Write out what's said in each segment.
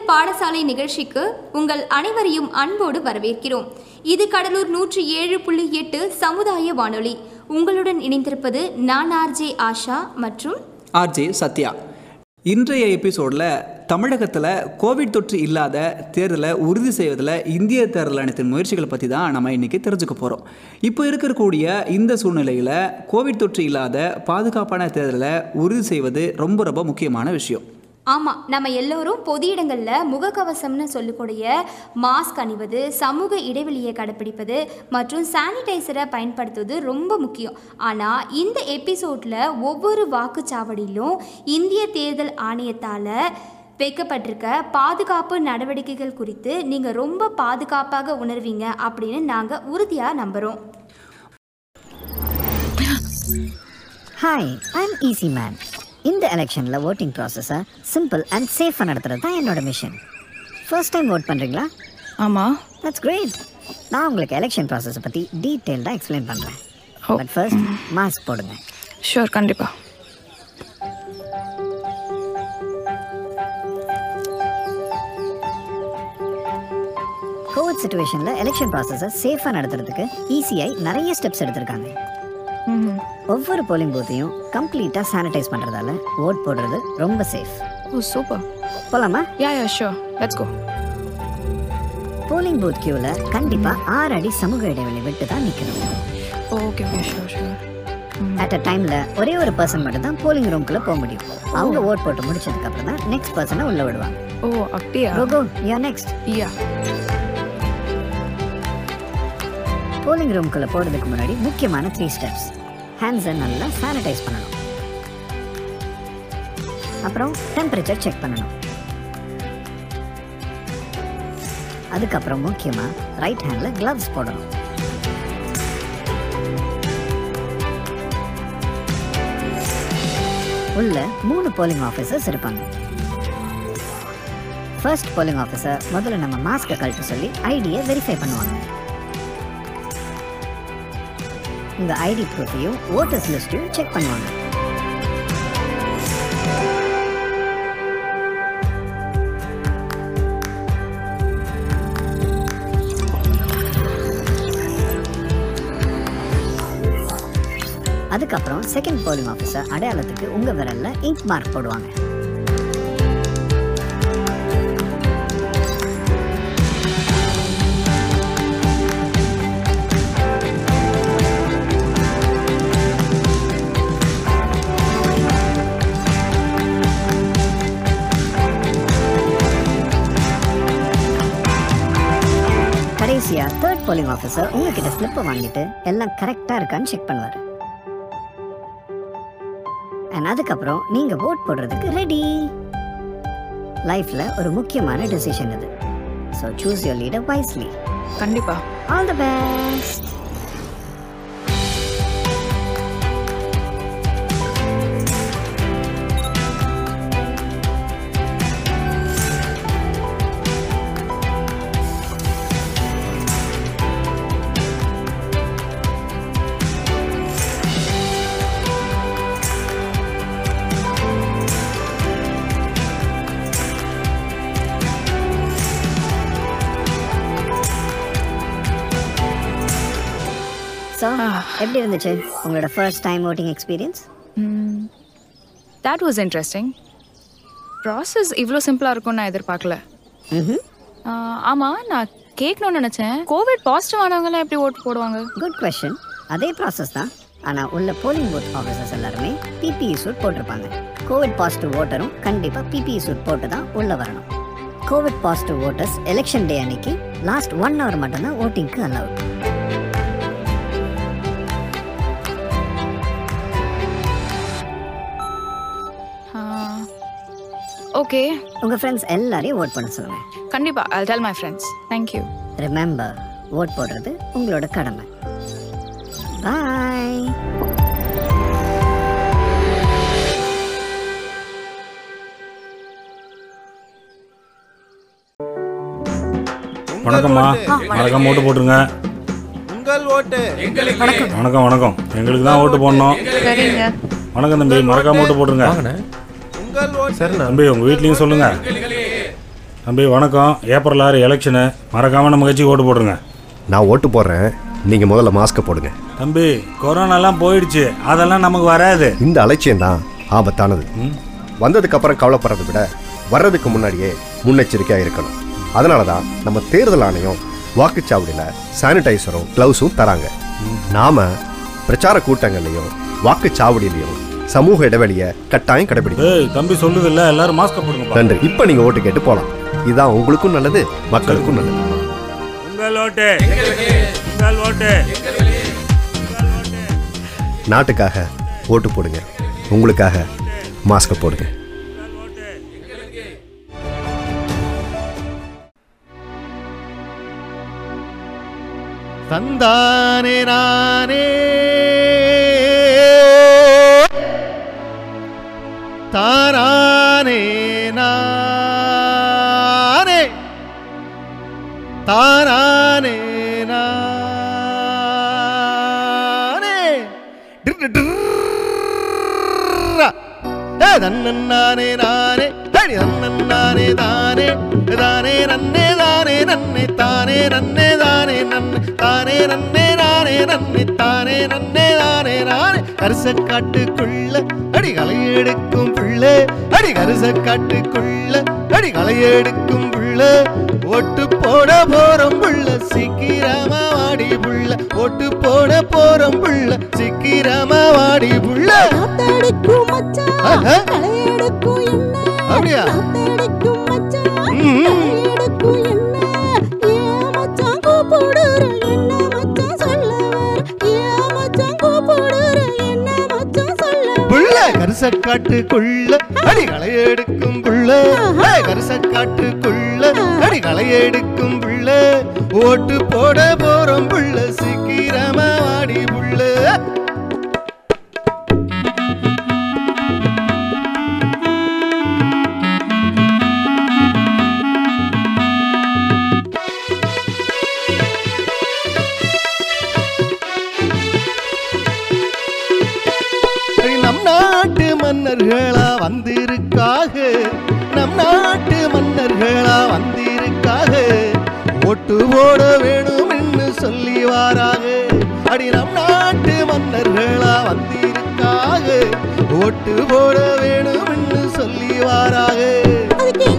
அறிவியல் பாடசாலை நிகழ்ச்சிக்கு உங்கள் அனைவரையும் அன்போடு வரவேற்கிறோம். இது கடலூர் நூற்றி ஏழு புள்ளி எட்டு சமுதாய வானொலி. உங்களுடன் இணைந்திருப்பது நான் ஆர்ஜே ஆஷா மற்றும் ஆர்ஜே சத்யா. இன்றைய எபிசோடில் தமிழகத்தில் கோவிட் தொற்று இல்லாத தேர்தலை உறுதி செய்வதில் இந்திய தேர்தல் ஆணையத்தின் முயற்சிகளை பற்றி தான் நம்ம இன்றைக்கி தெரிஞ்சுக்க போகிறோம் இப்போ இருக்கக்கூடிய இந்த சூழ்நிலையில் கோவிட் தொற்று இல்லாத பாதுகாப்பான தேர்தலை உறுதி செய்வது ரொம்ப ரொம்ப முக்கியமான விஷயம். ஆமாம் நம்ம எல்லோரும் பொது இடங்களில் முகக்கவசம்னு சொல்லக்கூடிய மாஸ்க் அணிவது சமூக இடைவெளியை கடைப்பிடிப்பது மற்றும் சானிடைசரை பயன்படுத்துவது ரொம்ப முக்கியம். ஆனால் இந்த எபிசோடில் ஒவ்வொரு வாக்குச்சாவடியிலும் இந்திய தேர்தல் ஆணையத்தால் வைக்கப்பட்டிருக்க பாதுகாப்பு நடவடிக்கைகள் குறித்து நீங்கள் ரொம்ப பாதுகாப்பாக உணர்வீங்க அப்படின்னு நாங்கள் உறுதியாக நம்புகிறோம் ஹாய் ஐம் ஈஸி மேன் இந்த எலெக்ஷனில் ஓட்டிங் ப்ராசஸை சிம்பிள் அண்ட் சேஃபாக நடத்துறது தான் என்னோட மிஷன் ஃபர்ஸ்ட் டைம் ஓட் பண்ணுறீங்களா ஆமாம் தட்ஸ் கிரேட் நான் உங்களுக்கு எலெக்ஷன் ப்ராசஸை பற்றி டீட்டெயில்டாக எக்ஸ்பிளைன் பண்ணுறேன். பட் ஃபர்ஸ்ட் மாஸ்க் போடுங்க. ஷூர் கண்டிப்பாக கோவிட் சுச்சுவேஷனில் எலெக்ஷன் ப்ராசஸை சேஃபாக நடத்துறதுக்கு இசிஐ நிறைய ஸ்டெப்ஸ் எடுத்திருக்காங்க. ஒவ்வொரு போலிங் பூத்தையும் கம்ப்ளீட்டாக சானிடைஸ் பண்ணுறதால ஓட் போடுறது ரொம்ப சேஃப் ஓ சூப்பர் போலாமா? Yeah yeah sure let's go polling booth கியூவில் கண்டிப்பாக ஆறு அடி சமூக இடைவெளி விட்டு தான் நிற்கணும் okay okay sure sure at a டைம்ல ஒரே ஒரு பர்சன் மட்டும் தான் போலிங் ரூம்குள்ள போக முடியும். அவங்க ஓட் போட்டு முடிச்சதுக்கு அப்புறம் தான் நெக்ஸ்ட் பர்சனை உள்ள விடுவாங்க. ஓ அப்படியா? Go go you next yeah polling ரூம்குள்ள போறதுக்கு முன்னாடி முக்கியமான த்ரீ ஸ்டெப்ஸ் ஹேண்ட்ஸை நல்லா சானிடைஸ் பண்ணணும். அப்புறம் டெம்பரேச்சர் செக் பண்ணணும். அதுக்கப்புறம் முக்கியமாக ரைட் ஹேண்டில் கிளவ்ஸ் போடணும். உள்ள மூணு போலிங் ஆஃபீஸர்ஸ் இருப்பாங்க. ஃபர்ஸ்ட் போலிங் ஆஃபீஸர் முதல்ல நம்ம மாஸ்க்கை கழட்ட சொல்லி ஐடியை வெரிஃபை பண்ணுவாங்க. உங்க ஐடி ப்ரூஃபையும் ஓட்டர்ஸ் லிஸ்ட்டையும் செக் பண்ணுவாங்க. அதுக்கப்புறம் செகண்ட் போலிங் ஆஃபீஸர் அடையாளத்துக்கு உங்க விரல்ல இங்க் மார்க் போடுவாங்க. போலிங் ஆஃபீஸர் உங்ககிட்ட ஸ்லிப்பை வாங்கிட்டு எல்லாம் கரெக்டா இருக்கான்னு செக் பண்ணுவாரு. அண்ட் அதுக்கப்புறம் நீங்க ஓட் போடுறதுக்கு ரெடி லைஃப்ல ஒரு முக்கியமான டெசிஷன் இது so choose your leader wisely கண்டிப்பாக ஆல் தி பெஸ்ட் எப்படி இருந்துச்சு உங்களோட first time voting experience that was interesting process இவ்வளோ சிம்பிளாக இருக்கும்னு நான் எதிர்பார்க்கல. ஆமாம் நான் கேட்கணும்னு நினச்சேன். கோவிட் பாசிட்டிவ் ஆனவங்கலாம் எப்படி ஓட்டு போடுவாங்க? குட் கொஸ்டின் அதே ப்ராசஸ் தான். ஆனால் உள்ள போலிங் பூத் ஆஃபீஸர்ஸ் எல்லாருமே பிபிஇ சூட் போட்டிருப்பாங்க. கோவிட் பாசிட்டிவ் ஓட்டரும் கண்டிப்பாக பிபிஇ சூட் போட்டு தான் உள்ள வரணும். Covid positive voters election day அன்னைக்கு லாஸ்ட் ஒன் ஹவர் மட்டும்தான் ஓட்டிங்க்கு அலவுட் ஓகே உங்கள் ஃப்ரெண்ட்ஸ் எல்லாரையும் ஓட் பண்ண சொல்லுங்கள் கண்டிப்பாக I tell my friends thank you remember vote போடுறது உங்களோட கடமை. பாய் வணக்கம்மா. வணக்கம் ஓட்டு போட்டுருங்க. உங்கள் ஓட்டு வணக்கம். வணக்கம் எங்களுக்கு தான் ஓட்டு போடணும். சரிங்க. வணக்கம் தம்பி மறக்காம ஓட்டு போட்டுருங்க. உங்கள் ஓட்டு தம்பி உங்க வீட்லயும் சொல்லுங்க. தம்பி வணக்கம். ஏப்ரல் ஆறு எலெக்ஷனு மறக்காமல் நம்ம கட்சிக்கு ஓட்டு போட்டுருங்க. நான் ஓட்டு போடுறேன். நீங்க முதல்ல மாஸ்க்கை போடுங்க. தம்பி கொரோனாலாம் போயிடுச்சு. அதெல்லாம் நமக்கு வராது. இந்த அலட்சியம் தான் ஆபத்தானது. வந்ததுக்கு அப்புறம் கவலைப்படுறதை விட வர்றதுக்கு முன்னாடியே முன்னெச்சரிக்கையா இருக்கணும். அதனால தான் நம்ம தேர்தல் ஆணையம் வாக்குச்சாவடியில் சானிடைசரும் க்ளவுஸும் தராங்க. நாம பிரச்சார கூட்டங்கள்லையும் வாக்குச்சாவடியிலையும் சமூக இடைவெளியை கட்டாயம் கடைபிடிக்கணும். ஏய் தம்பி சொல்லுதில்ல எல்லாரும் மாஸ்க் போடுங்க நன்றி. இப்போ நீங்க ஓட்டு கேட்டு போலாம். இதுதான் உங்களுக்கும் நல்லது மக்களுக்கும் நல்லது. உங்கள் ஓட்டு. உங்கள் ஓட்டு. நாட்டுக்காக ஓட்டு போடுங்க. உங்களுக்காக மாஸ்க்கை போடுங்க. தந்தானே நானே. தாரானே நானே. நானே அடி தன்னன்னானே தானே. தானே நன்னே தானே நன்னை தானே நன்னே தானே நன்னை தானே நன்னே நானே நன்னை தானே நன்னே தானே நான் கரிச காட்டுக்குள்ள அடி களை எடுக்கும் புள்ள. அடி கரிச காட்டுக்குள்ள அடி களை எடுக்கும் புள்ள. ஒட்டு போட போறோம் புள்ள சீக்கிரமா வாடி புள்ள. ஒட்டு போட போறோம் புள்ள சீக்கிரமா வாடி புள்ள. அப்படியா? கரிசக்காட்டுக்குள்ள அடி களை எடுக்கும் புள்ள. கரிசக்காட்டுக்குள்ள அடி களை எடுக்கும் புள்ள. ஓட்டு போட போறோம் புள்ள. சீக்கிரமா வாடி புள்ள. மன்னர்களா வந்திருக்காக? நம் நாட்டு மன்னர்களா வந்திருக்காக? ஒட்டு போட வேணும் என்று சொல்லி வாராக. அடி நம் நாட்டு மன்னர்களா வந்திருக்காக? ஒட்டு போட வேணும் என்று சொல்லி வாராக. அதுக்கு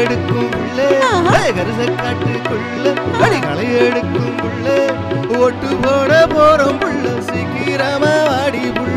எடுக்கும் அடி களை எடுக்கும் புள்ள ஓட்டு போட போறோம் புள்ள சீக்கிரமா வாடி புள்ள.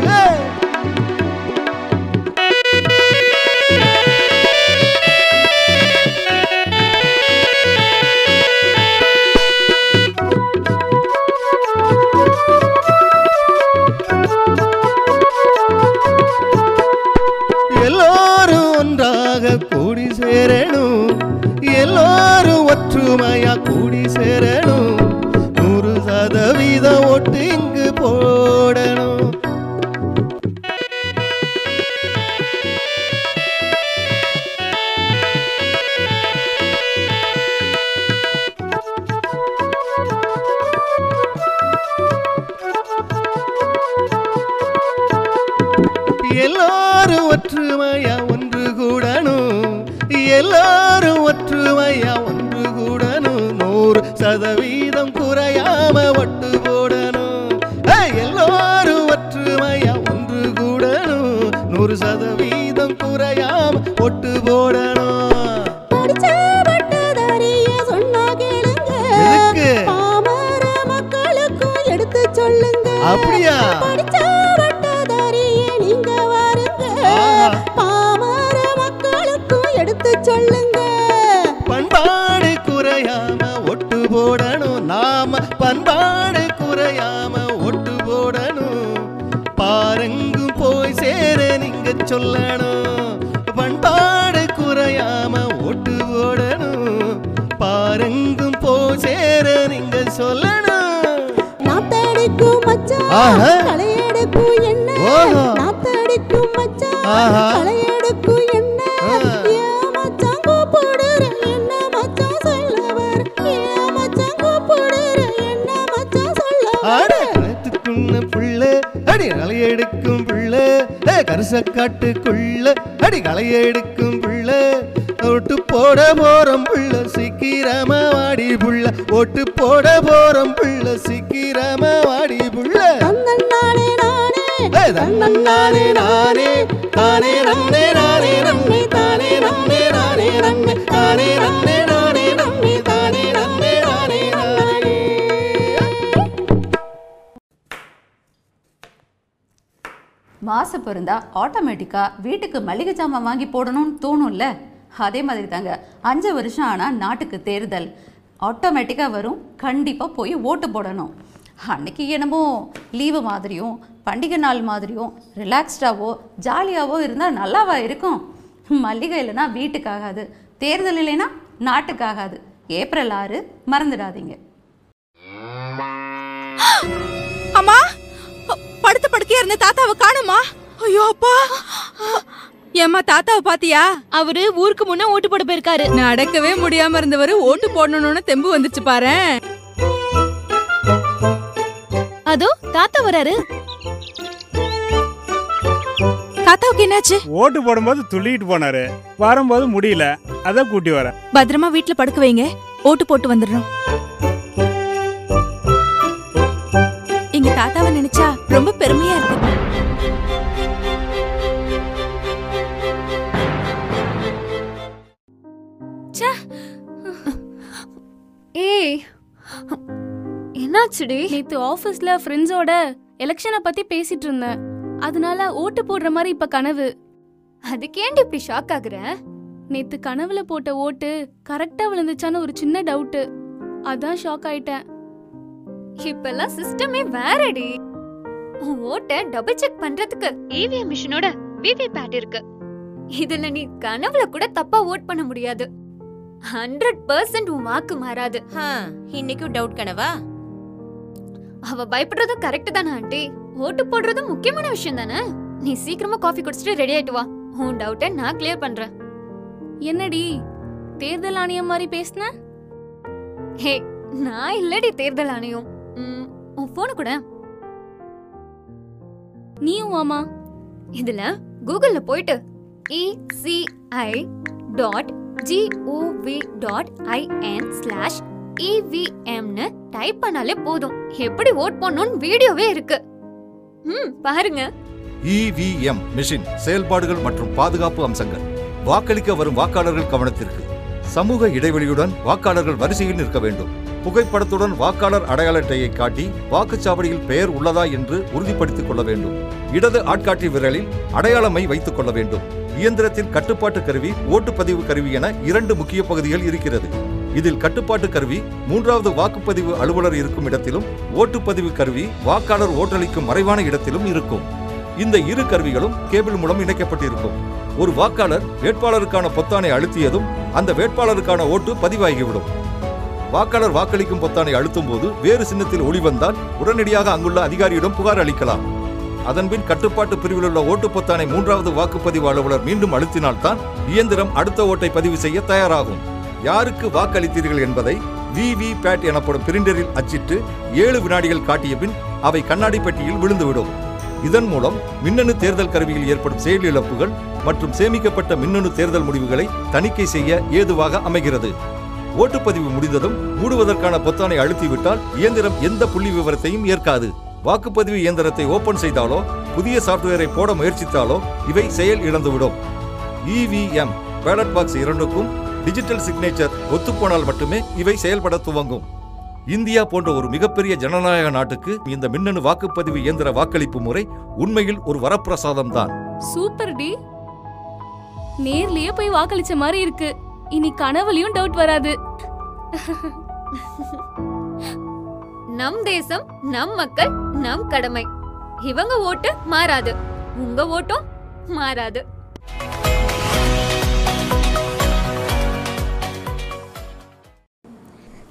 எடுத்து சொல்லுங்க. பண்பாடு குறையாம ஒட்டு போடணும். நாம பண்பாடு குறையாம ஒட்டு போடணும். பாருங்கும் போய் சேர நீங்க சொல்லணும். களையெடுக்கும் என்ன. நாத்தடிக்கும் மச்சான். களையெடுக்கும் என்ன? மச்சான் கூப்பிடுற என்ன மச்சான் சொல்ல வர ஏன் மச்சான் கூப்பிடுற என்ன புள்ள. அடி களையெடுக்கும் புள்ள. கரிசக்காட்டுக்குள்ள. அடி களையெடுக்கும் புள்ள ஓட்டு போட போறோம் புள்ள சீக்கிரமா வாடி புள்ள. ஓட்டு போட போறோம் புள்ள சீக்கிரமா வாடி புள்ள. தன்னன்னானே நானே நானே. தானே நன்னே நானே நன்னே தானே நன்னே நானே நன்னே தானே நன்னே நானே நன்னே தானே நன்னே நானே நானே. மாசம் பிறந்தா ஆட்டோமேட்டிக்காக வீட்டுக்கு மளிகை ஜாமான் வாங்கி போடணும்னு தோணும்ல? அதே மாதிரி தாங்க அஞ்சு வருஷம் ஆனால் நாட்டுக்கு தேர்தல். ஆட்டோமேட்டிக்காக வரும். கண்டிப்பாக போய் ஓட்டு போடணும். அன்னைக்கு என்னமோ லீவு மாதிரியும் பண்டிகை நாள் மாதிரியும் ரிலாக்ஸ்டாவோ ஜாலியாகவோ இருந்தால் நல்லாவா இருக்கும்? மல்லிகை இல்லைன்னா வீட்டுக்காகாது. தேர்தல் இல்லைன்னா நாட்டுக்காகாது. ஏப்ரல் ஆறு மறந்துடாதீங்க. அம்மா படுத்த படுக்கையா இருந்த தாத்தாவை காணுமா ஐயோ அப்பா. ஏம்மா தாத்தாவை பாத்தியா? அவரு ஊருக்கு முன்ன ஓட்டு போட போயிருக்காரு. நடக்கவே முடியாம இருந்தவரு ஓட்டு போடணும்னு தெம்பு வந்துச்சு பாரு. அதோ தாத்தா வராரு. தாத்தாவுக்கு என்னாச்சு? ஓட்டு போடும்போது துள்ளிட்டு போனாரு. வரும்போது முடியல. அதான் கூட்டி வரேன் பத்திரமா வீட்ல படுக்க வைங்க. ஓட்டு போட்டு வந்துடுறோம். எங்க தாத்தாவை நினைச்சா ரொம்ப பெருமையா இருக்கு. என்னாச்சுடி நேத்து ஆபீஸ்ல ஃப்ரெண்ட்ஸோட எலெக்ஷனை பத்தி பேசிட்டு இருந்தேன். அதனால ஓட்டு போடுற மாதிரி இப்ப கனவு. அதுக்கேண்டி இப்படி ஷாக் ஆகுற? நேத்து கனவுல போட்ட ஓட்டு கரெக்டா விழுந்துச்சான்னு ஒரு சின்ன டவுட் அதான் ஷாக் ஆயிட்டேன். இப்பெல்லாம் சிஸ்டமே வேறடி. உன் ஓட்டை டபுள் செக் பண்றதுக்கு இவிஎம் மிஷினோட விவி பேட் இருக்கு. இதுல நீ கனவுல கூட தப்பா ஓட் பண்ண முடியாது. ஹண்ட்ரட் பர்சன்ட் உன் வாக்கு மாறாது. இன்னைக்கும் டவுட் கனவா? அவ பயப்படுறதும் கரெக்ட் தானே ஆண்டி. ஓட்டு போடுறதும் முக்கியமான விஷயம் தானே? நீ சீக்கிரமா காஃபி குடிச்சிட்டு ரெடி ஆயிட்டு வா. உன் டவுட்டை நான் கிளியர் பண்றேன். என்னடி? தேர்தல் ஆணையம் மாதிரி பேசுன? ஹே நான் இல்லடி தேர்தல் ஆணையம். உன் போன கூட. நீயும் ஆமா இதுல கூகுள்ல போயிட்டு ECI dot GOV dot IN slash இவிஎம்னு type பண்ணாலே போதும். எப்படி ஓட் பண்ணணும்னு வீடியோவே இருக்கு. ம் பாருங்க. இவிஎம் மிஷின் செயல்பாடுகள் மற்றும் பாதுகாப்பு அம்சங்கள். வாக்களிக்க வரும் வாக்காளர்கள் கவனத்திற்கு. சமூக இடைவெளியுடன் வாக்காளர்கள் வரிசையில் நிற்க வேண்டும். புகைப்படத்துடன் வாக்காளர் அடையாள அட்டையை காட்டி வாக்குச்சாவடியில் பெயர் உள்ளதா என்று உறுதிப்படுத்திக் கொள்ள வேண்டும். இடது ஆட்காட்டி விரலில் அடையாளமை வைத்துக் கொள்ள வேண்டும். இயந்திரத்தின் கட்டுப்பாட்டு கருவி ஓட்டுப்பதிவு கருவி என இரண்டு முக்கிய பகுதிகள் இருக்கிறது. இதில் கட்டுப்பாட்டு கருவி மூன்றாவது வாக்குப்பதிவு அலுவலர் இருக்கும் இடத்திலும் ஓட்டுப்பதிவு கருவி வாக்காளர் ஓட்டளிக்கும் மறைவான இடத்திலும் இருக்கும். இந்த இரு கருவிகளும் கேபிள் மூலம் இணைக்கப்பட்டிருக்கும். ஒரு வாக்காளர் வேட்பாளருக்கான பொத்தானை அழுத்தியதும் அந்த வேட்பாளருக்கான ஓட்டு பதிவாகிவிடும். வாக்காளர் வாக்களிக்கும் பொத்தானை அழுத்தும் போது வேறு சின்னத்தில் ஒளி வந்தால் உடனடியாக அங்குள்ள அதிகாரியிடம் புகார் அளிக்கலாம். அதன்பின் கட்டுப்பாட்டு பிரிவில் உள்ள ஓட்டு பொத்தானை மூன்றாவது வாக்குப்பதிவு அலுவலர் மீண்டும் அழுத்தினால்தான் இயந்திரம் அடுத்த ஓட்டை பதிவு செய்ய தயாராகும். யாருக்கு வாக்களித்தீர்கள் என்பதை விவி பேட் எனப்படும் பிரிண்டரில் அச்சிட்டு ஏழு வினாடிகள் காட்டிய பின் அவை கண்ணாடி பெட்டியில் விழுந்துவிடும். இதன் மூலம் மின்னணு தேர்தல் கருவியில் ஏற்படும் செயலிழப்புகள் மற்றும் சேமிக்கப்பட்ட மின்னணு தேர்தல் முடிவுகளை தணிக்கை செய்ய ஏதுவாக அமைகிறது. ஓட்டுப்பதிவு முடிந்ததும் மூடுவதற்கான பொத்தானை அழுத்திவிட்டால் இயந்திரம் எந்த புள்ளி விவரத்தையும் ஏற்காது. வாக்குப்பதிவு இயந்திரத்தை ஓபன் செய்தாலோ புதிய சாப்ட்வேரை போட முயற்சித்தாலோ இவை செயல் இழந்துவிடும். இவிஎம் பேலட் பாக்ஸ் இரண்டுக்கும் டிஜிட்டல் சிக்னேச்சர் ஒத்துப்போனால் மட்டுமே இவை செயல்பட துவங்கும். இந்தியா போன்ற ஒரு மிகப்பெரிய ஜனநாயக நாட்டுக்கு இந்த மின்னணு வாக்குப்பதிவு இயந்திர வாக்களிப்பு முறை உண்மையில் ஒரு வரப்பிரசாதம் தான் சூப்பர் டி. நேர்லயே போய் வாக்களிச்ச மாதிரி இருக்கு. இனி கனவுலயும் டவுட் வராது. நம் தேசம் நம் மக்கள் நம் கடமை. இவங்க ஓட்டு மாறாது. உங்க ஓட்டும் மாறாது.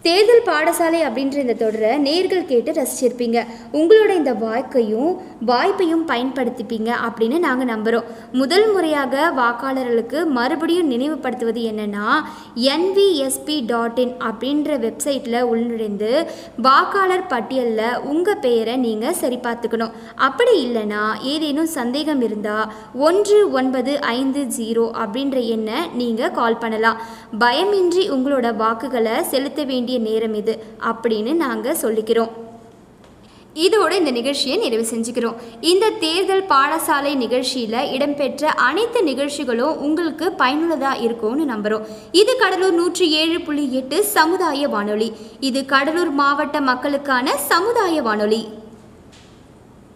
தேர்தல் பாடசாலை அப்படின்ற இந்த தொடரை நேர்கள் கேட்டு ரசிச்சிருப்பீங்க. உங்களோட இந்த வாய்க்கையும் வாய்ப்பையும் பயன்படுத்திப்பீங்க அப்படின்னு நாங்கள் நம்புகிறோம் முதல் முறையாக வாக்காளர்களுக்கு மறுபடியும் நினைவுபடுத்துவது என்னென்னா என்விஎஸ்பி டாட் இன் அப்படின்ற வெப்சைட்டில் உள்நுழைந்து வாக்காளர் பட்டியலில் உங்கள் பெயரை நீங்கள் சரி பார்த்துக்கணும் அப்படி இல்லைன்னா ஏதேனும் சந்தேகம் இருந்தால் ஒன்று ஒன்பது ஐந்து ஜீரோ அப்படின்ற எண்ணை நீங்கள் கால் பண்ணலாம். பயமின்றி உங்களோட வாக்குகளை செலுத்த வேண்டிய நேரம் இது அப்படின்னு நாங்கள் சொல்லிக்கிறோம். இதோட இந்த நிகழ்ச்சியை நிறைவு செஞ்சுக்கிறோம். இந்த தேர்தல் பாடசாலை நிகழ்ச்சியில் இடம்பெற்ற அனைத்து நிகழ்ச்சிகளும் உங்களுக்கு பயனுள்ளதாக இருக்கும்னு நம்புகிறோம் இது கடலூர் நூற்றி ஏழு புள்ளி எட்டு சமுதாய வானொலி. இது கடலூர் மாவட்ட மக்களுக்கான சமுதாய வானொலி.